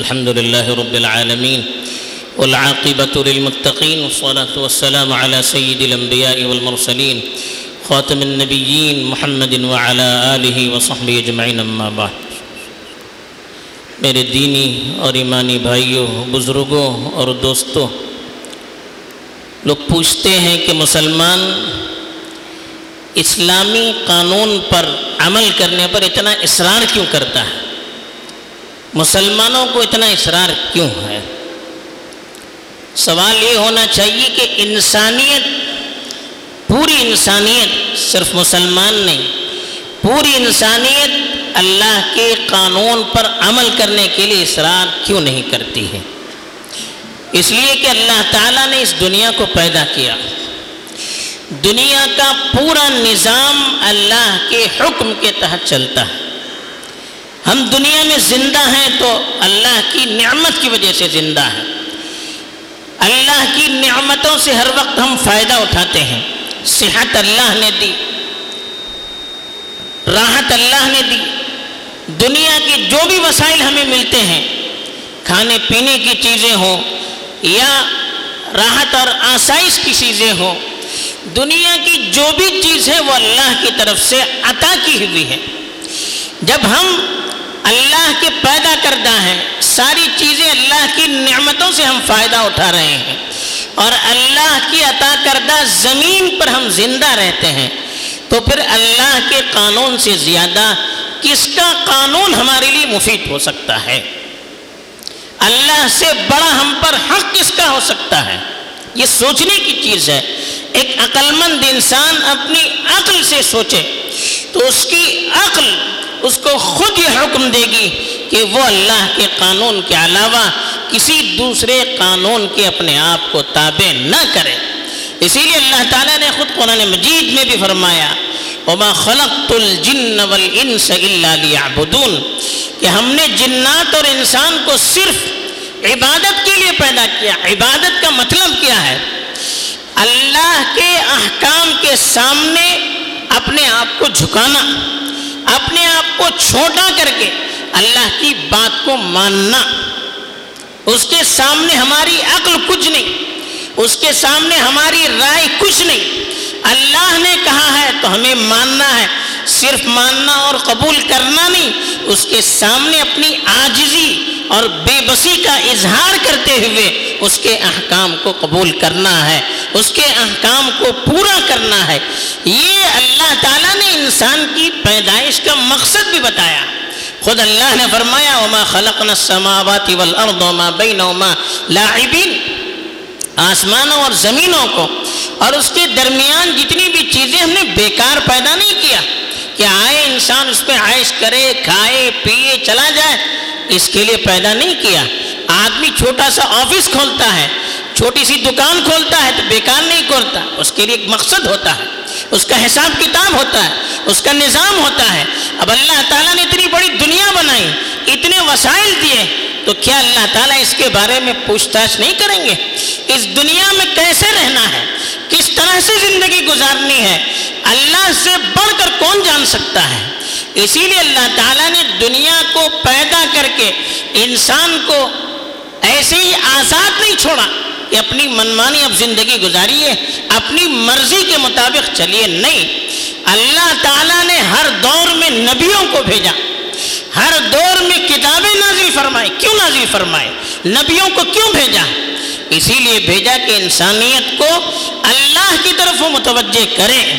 الحمد لله رب العالمين والعاقبة للمتقين والصلاة والسلام على سيد الأنبياء والمرسلين خاتم النبيين محمد وعلى آله وصحبه اجمعين اما بعد. میرے دینی اور ایمانی بھائیوں، بزرگوں اور دوستوں، لوگ پوچھتے ہیں کہ مسلمان اسلامی قانون پر عمل کرنے پر اتنا اصرار کیوں کرتا ہے؟ مسلمانوں کو اتنا اصرار کیوں ہے؟ سوال یہ ہونا چاہیے کہ انسانیت، پوری انسانیت صرف مسلمان نہیں، پوری انسانیت اللہ کے قانون پر عمل کرنے کے لیے اصرار کیوں نہیں کرتی ہے؟ اس لیے کہ اللہ تعالیٰ نے اس دنیا کو پیدا کیا۔ دنیا کا پورا نظام اللہ کے حکم کے تحت چلتا ہے۔ ہم دنیا میں زندہ ہیں تو اللہ کی نعمت کی وجہ سے زندہ ہیں۔ اللہ کی نعمتوں سے ہر وقت ہم فائدہ اٹھاتے ہیں۔ صحت اللہ نے دی، راحت اللہ نے دی۔ دنیا کے جو بھی وسائل ہمیں ملتے ہیں، کھانے پینے کی چیزیں ہوں یا راحت اور آسائش کی چیزیں ہوں، دنیا کی جو بھی چیز ہے وہ اللہ کی طرف سے عطا کی ہوئی ہے۔ جب ہم اللہ کے پیدا کردہ ہیں۔ ساری چیزیں اللہ کی نعمتوں سے ہم فائدہ اٹھا رہے ہیں۔ اور اللہ کی عطا کردہ زمین پر ہم زندہ رہتے ہیں۔ تو پھر اللہ کے قانون سے زیادہ کس کا قانون ہمارے لیے مفید ہو سکتا ہے؟ اللہ سے بڑا ہم پر حق کس کا ہو سکتا ہے؟ یہ سوچنے کی چیز ہے۔ ایک عقل مند انسان اپنی عقل سے سوچے تو اس کی عقل اس کو خود یہ حکم دے گی کہ وہ اللہ کے قانون کے علاوہ کسی دوسرے قانون کے اپنے آپ کو تابع نہ کرے۔ اسی لیے اللہ تعالیٰ نے خود قرآن مجید میں بھی فرمایا، وما خلقت الجن والانس الا ليعبدون کہ ہم نے جنات اور انسان کو صرف عبادت کے لیے پیدا کیا، عبادت کا مطلب کیا ہے؟ اللہ کے احکام کے سامنے اپنے آپ کو جھکانا۔ اپنے آپ کو چھوٹا کر کے اللہ کی بات کو ماننا۔ اس کے سامنے ہماری عقل کچھ نہیں، اس کے سامنے ہماری رائے کچھ نہیں۔ اللہ نے کہا ہے تو ہمیں ماننا ہے، صرف ماننا اور قبول کرنا نہیں، اس کے سامنے اپنی آجزی اور بے بسی کا اظہار کرتے ہوئے اس کے احکام کو قبول کرنا ہے۔ اس کے احکام کو پورا کرنا ہے۔ یہ اللہ تعالیٰ نے انسان کی پیدائش کا مقصد بھی بتایا۔ خود اللہ نے فرمایا، وما خلقنا السماوات والارض وما بینهما لاعبین آسمانوں اور زمینوں کو۔ اور اس کے درمیان جتنی بھی چیزیں ہم نے بیکار پیدا نہیں کیا، کہ آئے انسان اس پہ عائش کرے، کھائے، پیے، چلا جائے، اس کے لیے پیدا نہیں کیا۔ آدمی چھوٹا سا آفس کھولتا ہے۔ چھوٹی سی دکان کھولتا ہے تو بیکار نہیں کھولتا، اس کے لیے ایک مقصد ہوتا ہے، اس کا حساب کتاب ہوتا ہے، اس کا نظام ہوتا ہے۔ اب اللہ تعالیٰ نے اتنی بڑی دنیا بنائی، اتنے وسائل دیے، تو کیا اللہ تعالیٰ اس کے بارے میں پوچھ تاچھ نہیں کریں گے؟ اس دنیا میں کیسے رہنا ہے؟ کس طرح سے زندگی گزارنی ہے؟ اللہ سے بڑھ کر کون جان سکتا ہے؟ اسی لیے اللہ تعالیٰ نے دنیا کو پیدا کر کے انسان کو ایسے ہی آزاد نہیں چھوڑا۔ کہ اپنی منمانی اب زندگی گزاریے اپنی مرضی کے مطابق چلیے، نہیں۔ اللہ تعالیٰ نے ہر دور میں نبیوں کو بھیجا۔ ہر دور میں کتابیں نازل فرمائے۔ کیوں نازل فرمائے؟ نبیوں کو کیوں بھیجا؟ اسی لیے بھیجا کہ انسانیت کو اللہ کی طرف متوجہ کرے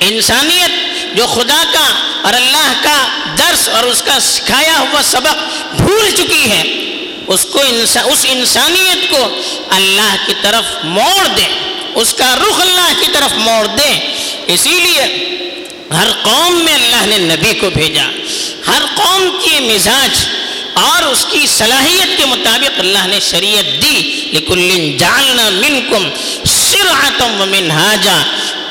انسانیت جو خدا کا اور اللہ کا درس اور اس کا سکھایا ہوا سبق بھول چکی ہے۔ اس کو انسان اس انسانیت کو اللہ کی طرف موڑ دے، اس کا رخ اللہ کی طرف موڑ دے۔ اسی لیے ہر قوم میں اللہ نے نبی کو بھیجا۔ ہر قوم کی مزاج اور اس کی صلاحیت کے مطابق اللہ نے شریعت دی۔ لِكُلِّن جَعَلْنَا مِنْكُمْ سِرْعَةً وَمِنْهَاجًا۔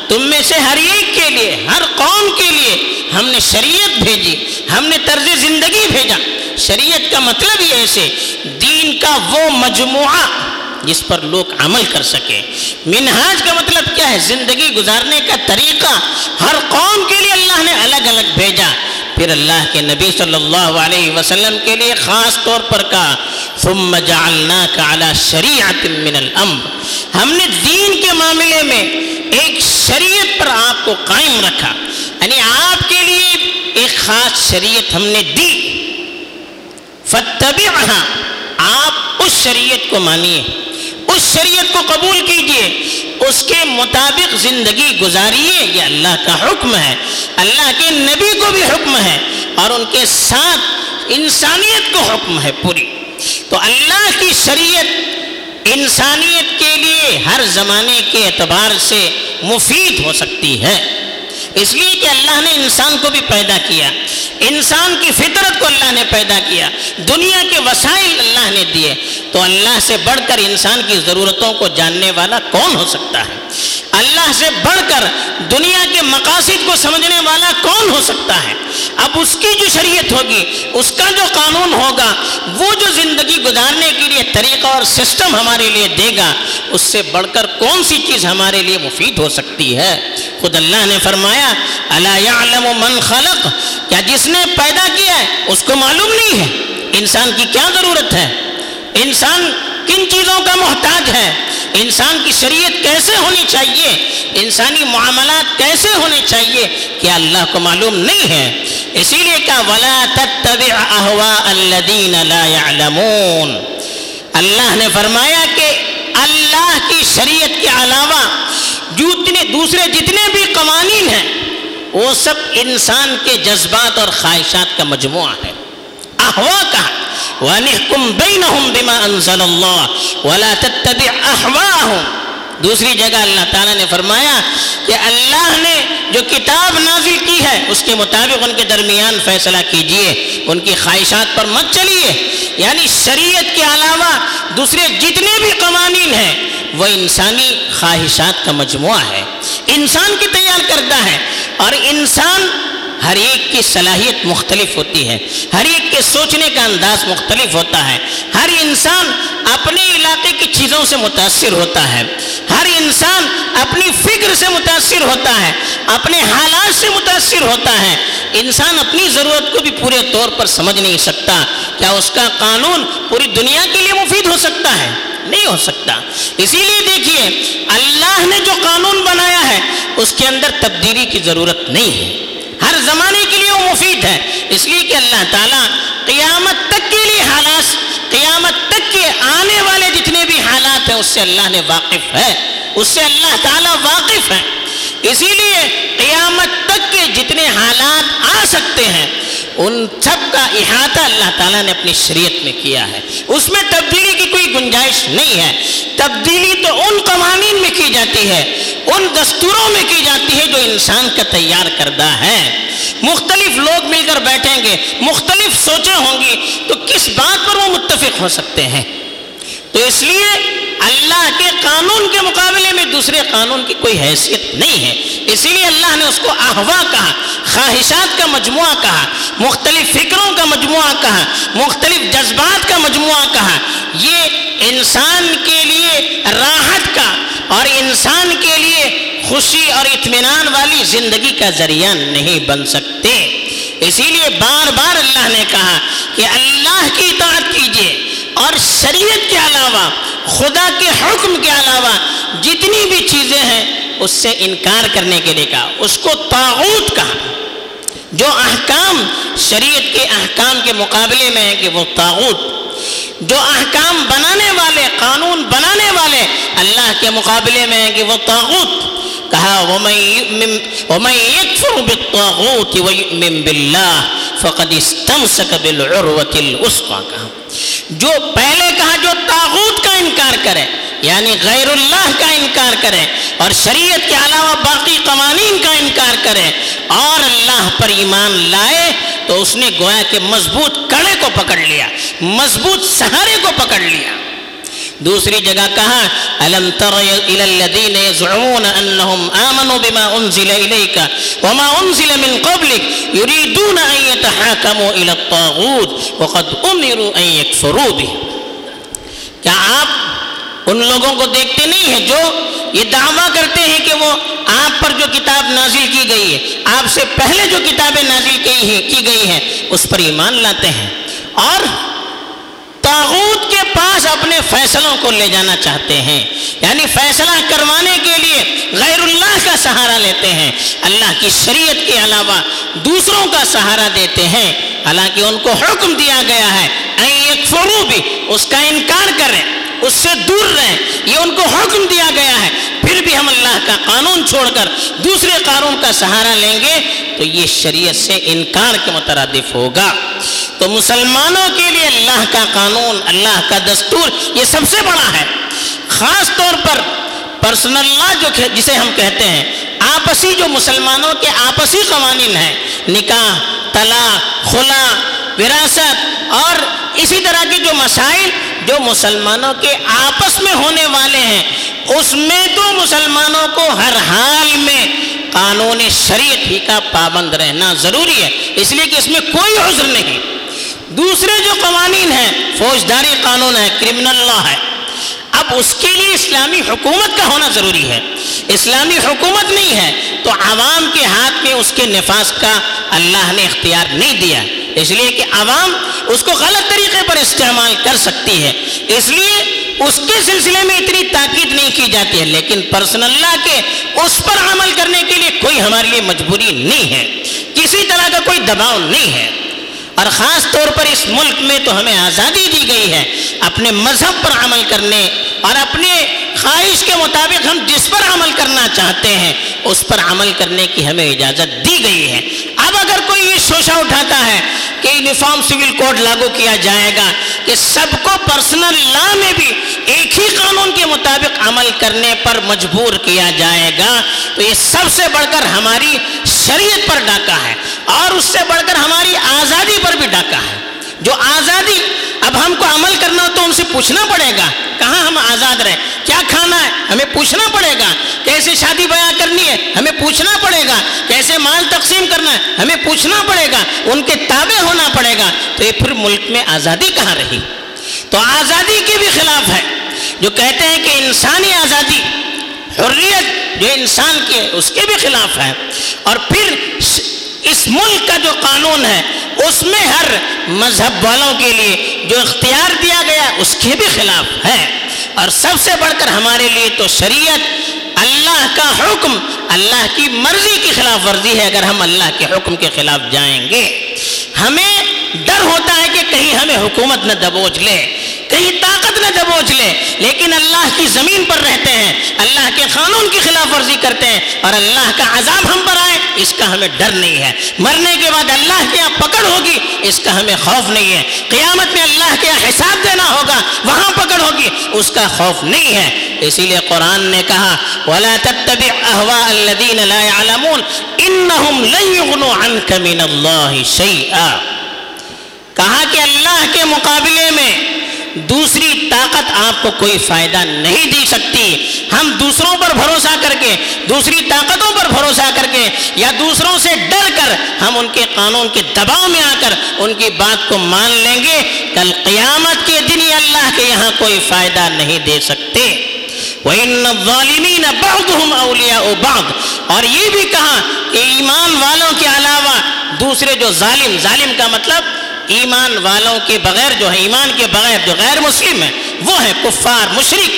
تم میں سے ہر ایک کے لیے، ہر قوم کے لیے ہم نے شریعت بھیجی، ہم نے طرز زندگی بھیجا۔ شریعت کا مطلب یہ ایسے دین کا وہ مجموعہ جس پر لوگ عمل کر سکے۔ منہاج کا مطلب کیا ہے؟ زندگی گزارنے کا طریقہ۔ ہر قوم کے لیے اللہ نے الگ الگ بھیجا۔ پھر اللہ کے نبی صلی اللہ علیہ وسلم کے لیے خاص طور پر کہا، ثم جعلناك على شریعت من الامر۔ ہم نے دین کے معاملے میں ایک شریعت پر آپ کو قائم رکھا۔ یعنی آپ کے لیے ایک خاص شریعت ہم نے دی۔ فتبعها آپ اس شریعت کو مانیے، اس شریعت کو قبول کیجیے اس کے مطابق زندگی گزاریے، یہ اللہ کا حکم ہے۔ اللہ کے نبی کو بھی حکم ہے اور ان کے ساتھ انسانیت کو حکم ہے پوری۔ تو اللہ کی شریعت انسانیت کے لیے ہر زمانے کے اعتبار سے مفید ہو سکتی ہے۔ اس لیے کہ اللہ نے انسان کو بھی پیدا کیا۔ انسان کی فطرت کو اللہ نے پیدا کیا۔ دنیا کے وسائل اللہ نے دیے۔ تو اللہ سے بڑھ کر انسان کی ضرورتوں کو جاننے والا کون ہو سکتا ہے؟ اللہ سے بڑھ کر دنیا کے مقاصد کو سمجھنے والا کون ہو سکتا ہے؟ اب اس کی جو شریعت ہوگی، اس کا جو قانون ہوگا، وہ جو زندگی گزارنے کے لیے طریقہ اور سسٹم ہمارے لیے دے گا، اس سے بڑھ کر کون سی چیز ہمارے لیے مفید ہو سکتی ہے؟ خود اللہ نے فرمایا اللہ يعلم من خلق۔ کیا جس نے پیدا کیا ہے، اس کو معلوم نہیں ہے؟ انسان کی کیا ضرورت ہے؟ انسان کن چیزوں کا محتاج ہے؟ انسان کی شریعت کیسے ہونی چاہیے؟ انسانی معاملات کیسے ہونے چاہیے؟ کیا اللہ کو معلوم نہیں ہے؟ اسی لیے کہا، ولا تتبع اهواء الذين لا يعلمون۔ اللہ نے فرمایا کہ اللہ کی شریعت کے علاوہ جتنے دوسرے جتنے بھی قوانین ہیں، وہ سب انسان کے جذبات اور خواہشات کا مجموعہ ہے۔ احوا کا وَنِحْكُمْ بَيْنَهُمْ بِمَا أَنزَلَ اللَّهِ وَلَا تَتَّبِعْ أَحْوَاهُمْ. دوسری جگہ اللہ تعالیٰ نے فرمایا کہ اللہ نے جو کتاب نازل کی ہے، اس کے مطابق ان کے درمیان فیصلہ کیجیے، ان کی خواہشات پر مت چلیے۔ یعنی شریعت کے علاوہ دوسرے جتنے بھی قوانین ہیں، وہ انسانی خواہشات کا مجموعہ ہے۔ انسان کی تیار کردہ ہے اور انسان ہر ایک کی صلاحیت مختلف ہوتی ہے، ہر ایک کے سوچنے کا انداز مختلف ہوتا ہے۔ ہر انسان اپنے علاقے کی چیزوں سے متاثر ہوتا ہے۔ ہر انسان اپنی فکر سے متاثر ہوتا ہے، اپنے حالات سے متاثر ہوتا ہے۔ انسان اپنی ضرورت کو بھی پورے طور پر سمجھ نہیں سکتا۔ کیا اس کا قانون پوری دنیا کے لیے مفید ہو سکتا ہے؟ نہیں ہو سکتا۔ اسی لیے دیکھیے، اللہ نے جو قانون بنایا ہے، اس کے اندر تبدیلی کی ضرورت نہیں ہے۔ ہر زمانے کے لیے وہ مفید ہے۔ اس لیے کہ اللہ تعالیٰ قیامت تک کے لیے حالات، قیامت تک کے آنے والے جتنے بھی حالات ہیں، اس سے اللہ نے واقف ہے۔ اس سے اللہ تعالیٰ واقف ہے۔ اسی لیے قیامت تک کے جتنے حالات آ سکتے ہیں ان سب کا احاطہ اللہ تعالیٰ نے اپنی شریعت میں کیا ہے۔ اس میں تبدیلی کی کوئی گنجائش نہیں ہے۔ تبدیلی تو ان قوانین میں کی جاتی ہے، ان دستوروں میں کی جاتی ہے جو انسان کا تیار کردہ ہے مختلف لوگ مل کر بیٹھیں گے، مختلف سوچیں ہوں گی، تو کس بات پر وہ متفق ہو سکتے ہیں؟ تو اس لیے اللہ کے قانون کے مقابلے میں دوسرے قانون کی کوئی حیثیت نہیں ہے۔ اسی لیے اللہ نے اس کو احوا کہا، خواہشات کا مجموعہ کہا، مختلف فکروں کا مجموعہ کہا، مختلف جذبات کا مجموعہ کہا۔ یہ انسان کے لیے راحت کا اور انسان کے لیے خوشی اور اطمینان والی زندگی کا ذریعہ نہیں بن سکتے۔ اسی لیے بار بار اللہ نے کہا کہ اللہ کی اطاعت کیجیے اور شریعت کے علاوہ، خدا کے حکم کے علاوہ جتنی بھی چیزیں ہیں، اس سے انکار کرنے کے لیے کہا۔ اس کو تاغوت کہا۔ جو احکام شریعت کے احکام کے مقابلے میں ہے کہ وہ تاغوت جو احکام بنانے والے، قانون بنانے والے اللہ کے مقابلے میں ہے کہ وہ تاغوت کہا، وَمَن يَكْفُرُ بِالطَّاغُوتِ وَيُؤْمِن بِاللَّهِ فَقَدْ اسْتَمْسَكَ بِالْعُرْوَةِ کہا جو پہلے کہا جو تاغوت کا انکار کرے یعنی غیر اللہ کا انکار کرے، اور شریعت کے علاوہ باقی قوانین کا انکار کرے، اور اللہ پر ایمان لائے، تو اس نے گویا کہ مضبوط کڑے کو پکڑ لیا، مضبوط سہارے کو پکڑ لیا۔ دوسری جگہ کہا، الم تر الى الذين يزعمون انهم امنوا بما انزل اليك وما انزل من قبلك يريدون ان يتحاكموا الى الطاغوت وقد امروا ان يكفروا به. کیا آپ ان لوگوں کو دیکھتے نہیں ہیں جو یہ دعویٰ کرتے ہیں کہ وہ آپ پر جو کتاب نازل کی گئی ہے، آپ سے پہلے جو کتابیں نازل کی گئی ہیں، اس پر ایمان لاتے ہیں۔ اور تاغوت اپنے فیصلوں کو لے جانا چاہتے ہیں۔ یعنی فیصلہ کروانے کے لیے غیر اللہ کا سہارا لیتے ہیں۔ اللہ کی شریعت کے علاوہ دوسروں کا سہارا دیتے ہیں۔ حالانکہ ان کو حکم دیا گیا ہے فرو بھی اس کا انکار کریں، اس سے دور رہیں۔ یہ ان کو حکم دیا گیا ہے۔ پھر بھی ہم اللہ کا قانون چھوڑ کر دوسرے قانون کا سہارا لیں گے تو یہ شریعت سے انکار کے مترادف ہوگا۔ تو مسلمانوں کے لیے اللہ کا قانون، اللہ کا دستور یہ سب سے بڑا ہے۔ خاص طور پر پرسنل لا جو جسے ہم کہتے ہیں، آپسی جو مسلمانوں کے آپسی قوانین ہیں، نکاح، طلاق، خلا، وراثت اور اسی طرح کے جو مسائل جو مسلمانوں کے آپس میں ہونے والے ہیں، اس میں تو مسلمانوں کو ہر حال میں قانون شریعت ہی کا پابند رہنا ضروری ہے۔ اس لیے کہ اس میں کوئی عذر نہیں۔ دوسرے جو قوانین ہیں، فوجداری قانون ہے کرمنل لا ہے۔ اب اس کے لیے اسلامی حکومت کا ہونا ضروری ہے۔ اسلامی حکومت نہیں ہے تو عوام کے ہاتھ میں اس کے نفاذ کا اللہ نے اختیار نہیں دیا۔ اس لیے کہ عوام اس کو غلط طریقے پر استعمال کر سکتی ہے۔ اس لیے اس کے سلسلے میں اتنی تاکید نہیں کی جاتی ہے، لیکن پرسن اللہ کے اس پر عمل کرنے کے لیے کوئی ہمارے لیے مجبوری نہیں ہے۔ کسی طرح کا کوئی دباؤ نہیں ہے۔ اور خاص طور پر اس ملک میں تو ہمیں آزادی دی گئی ہے۔ اپنے مذہب پر عمل کرنے اور اپنے خواہش کے مطابق ہم جس پر عمل کرنا چاہتے ہیں، اس پر عمل کرنے کی ہمیں اجازت دی گئی ہے اب اگر کوئی یہ شوشہ اٹھاتا ہے کہ یونیفارم سول کوڈ لاگو کیا جائے گا کہ سب کو پرسنل لا میں بھی ایک ہی قانون کے مطابق عمل کرنے پر مجبور کیا جائے گا۔ تو یہ سب سے بڑھ کر ہماری شریعت پر ڈاکہ ہے اور اس سے بڑھ کر ہماری آزادی پر بھی ڈاکہ ہے۔ جو آزادی اب ہم کو عمل کرنا تو ان سے پوچھنا پڑے گا، کہاں ہم آزاد رہیں کیا کھانا ہے؟ ہمیں پوچھنا پڑے گا۔ کیسے شادی بیاہ کرنی ہے؟ ہمیں پوچھنا پڑے گا۔ کیسے مال تقسیم کرنا ہے؟ ہمیں پوچھنا پڑے گا۔ ان کے تابع ہونا پڑے گا۔ تو یہ پھر ملک میں آزادی کہاں رہی؟ تو آزادی کے بھی خلاف ہے۔ جو کہتے ہیں کہ انسانی آزادی، حریت جو انسان کے اس کے بھی خلاف ہے۔ اور پھر اس ملک کا جو قانون ہے، اس میں ہر مذہب والوں کے لیے جو اختیار دیا گیا، اس کے بھی خلاف ہے۔ اور سب سے بڑھ کر ہمارے لیے تو شریعت اللہ کا حکم، اللہ کی مرضی کی خلاف ورزی ہے۔ اگر ہم اللہ کے حکم کے خلاف جائیں گے، ہمیں ڈر ہوتا ہے کہ کہیں ہمیں حکومت نہ دبوچ لے۔ کہیں طاقت نہ دبوچ لے۔ لیکن اللہ کی زمین پر رہتے ہیں، اللہ کے قانون کی خلاف ورزی کرتے ہیں اور اللہ کا عذاب ہم پر آئے، اس کا ہمیں ڈر نہیں ہے۔ مرنے کے بعد اللہ کے یہاں پکڑ ہوگی، اس کا ہمیں خوف نہیں ہے۔ قیامت میں اللہ کے یہاں حساب دینا ہوگا، وہاں پکڑ ہوگی، اس کا خوف نہیں ہے۔ اسی لیے قرآن نے کہا، وَلَا تَتَّبِعْ أَهْوَاءَ الَّذِينَ لَا يَعْلَمُونَ۔ إِنَّهُمْ لَن يُغْنُوا عَنْكَ مِنَ اللَّهِ شَيْئًا۔ کہا کہ اللہ کے مقابلے میں دوسری طاقت آپ کو کوئی فائدہ نہیں دی سکتی۔ ہم دوسروں پر بھروسہ کر کے، دوسری طاقتوں پر بھروسہ کر کے یا دوسروں سے ڈر کر ہم ان کے قانون کے دباؤ میں آ کر ان کی بات کو مان لیں گے۔ کل قیامت کے دن ہی اللہ کے یہاں کوئی فائدہ نہیں دے سکتے۔ وَإِنَّ الظَّالِمِينَ بَعْضُهُمْ أَوْلِيَاءُ بَعْض۔ اور یہ بھی کہا کہ ایمان والوں کے علاوہ دوسرے جو ظالم ظالم کا مطلب ایمان والوں کے بغیر جو ہے، ایمان کے بغیر جو غیر مسلم ہیں، وہ ہیں کفار مشرق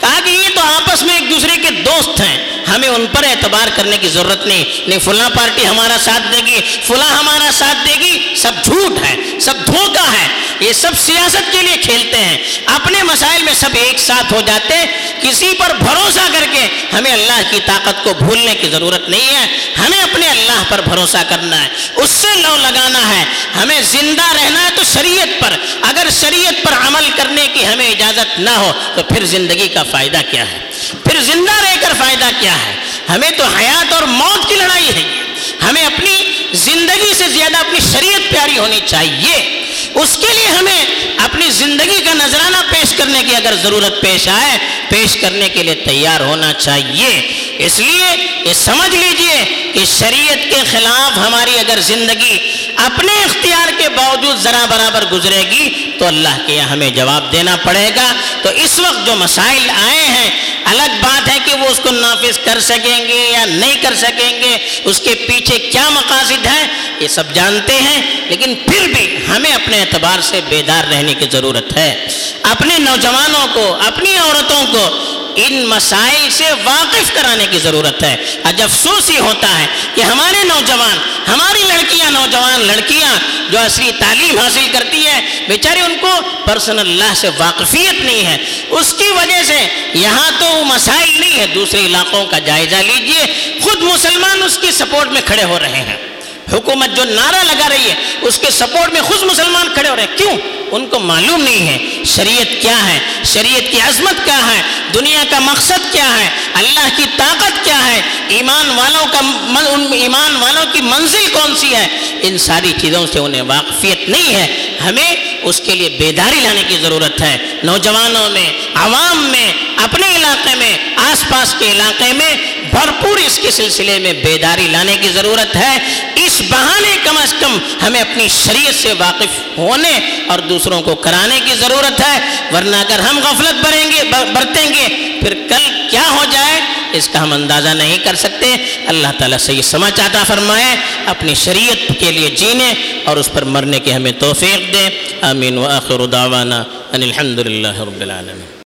کہا کہ یہ تو آپس میں ایک دوسرے کے دوست ہیں۔ ہمیں ان پر اعتبار کرنے کی ضرورت نہیں۔ نہیں، فلاں پارٹی ہمارا ساتھ دے گی، فلاں ہمارا ساتھ دے گی، سب جھوٹ ہے، سب دھوکہ ہے۔ یہ سب سیاست کے لیے کھیلتے ہیں۔ اپنے مسائل میں سب ایک ساتھ ہو جاتے، کسی پر بھروسہ کر کے ہمیں اللہ کی طاقت کو بھولنے کی ضرورت نہیں ہے۔ ہمیں اپنے اللہ پر بھروسہ کرنا ہے۔ اس سے لو لگانا ہے۔ ہمیں زندہ رہنا ہے تو شریعت پر۔ اگر شریعت پر عمل کی ہمیں اجازت نہ ہو تو پھر زندگی کا فائدہ کیا ہے؟ پھر زندہ رہ کر فائدہ کیا ہے؟ ہمیں تو حیات اور موت کی لڑائی ہے۔ ہمیں اپنی زندگی سے زیادہ اپنی شریعت پیاری ہونی چاہیے۔ اس کے لیے ہمیں اپنی زندگی کا نذرانہ پیش کرنے کی اگر ضرورت پیش آئے، پیش کرنے کے لیے تیار ہونا چاہیے۔ اس لیے یہ سمجھ لیجیے کہ شریعت کے خلاف ہماری اگر زندگی اپنے اختیار کے باوجود ذرا برابر گزرے گی تو اللہ کے یہاں ہمیں جواب دینا پڑے گا۔ تو اس وقت جو مسائل آئے ہیں، الگ بات ہے کہ وہ اس کو نافذ کر سکیں گے یا نہیں کر سکیں گے، اس کے پیچھے کیا مقاصد ہے یہ سب جانتے ہیں۔ لیکن پھر بھی ہمیں اپنے اعتبار سے بیدار رہنے کی ضرورت ہے۔ اپنے نوجوانوں کو، اپنی عورتوں کو ان مسائل سے واقف کرانے کی ضرورت ہے۔ آج افسوس ہی ہوتا ہے کہ ہمارے نوجوان، ہماری لڑکیاں، نوجوان لڑکیاں جو اصلی تعلیم حاصل کرتی ہے بیچارے ان کو پرسنل اللہ سے واقفیت نہیں ہے۔ اس کی وجہ سے یہاں تو وہ مسائل نہیں ہے دوسرے علاقوں کا جائزہ لیجیے۔ خود مسلمان اس کی سپورٹ میں کھڑے ہو رہے ہیں۔ حکومت جو نعرہ لگا رہی ہے، اس کے سپورٹ میں خود مسلمان کھڑے ہو رہے ہیں۔ کیوں؟ ان کو معلوم نہیں ہے شریعت کیا ہے، شریعت کی عظمت کیا ہے، دنیا کا مقصد کیا ہے، اللہ کی طاقت کیا ہے، ایمان والوں کا ایمان والوں کی منزل کون سی ہے؟ ان ساری چیزوں سے انہیں واقفیت نہیں ہے۔ ہمیں اس کے لیے بیداری لانے کی ضرورت ہے۔ نوجوانوں میں، عوام میں، اپنے علاقے میں، آس پاس کے علاقے میں بھرپور اس کے سلسلے میں بیداری لانے کی ضرورت ہے۔ اس بہانے کم از کم ہمیں اپنی شریعت سے واقف ہونے اور دوسروں کو کرانے کی ضرورت ہے۔ ورنہ اگر ہم غفلت بریں گے برتیں گے، پھر کل کیا ہو جائے؟ اس کا ہم اندازہ نہیں کر سکتے۔ اللہ تعالیٰ سے یہ سمجھ آتا فرمائے۔ اپنی شریعت کے لیے جینے اور اس پر مرنے کے ہمیں توفیق دے۔ آمین۔ و آخر دعوانا ان الحمد للہ رب العالمین۔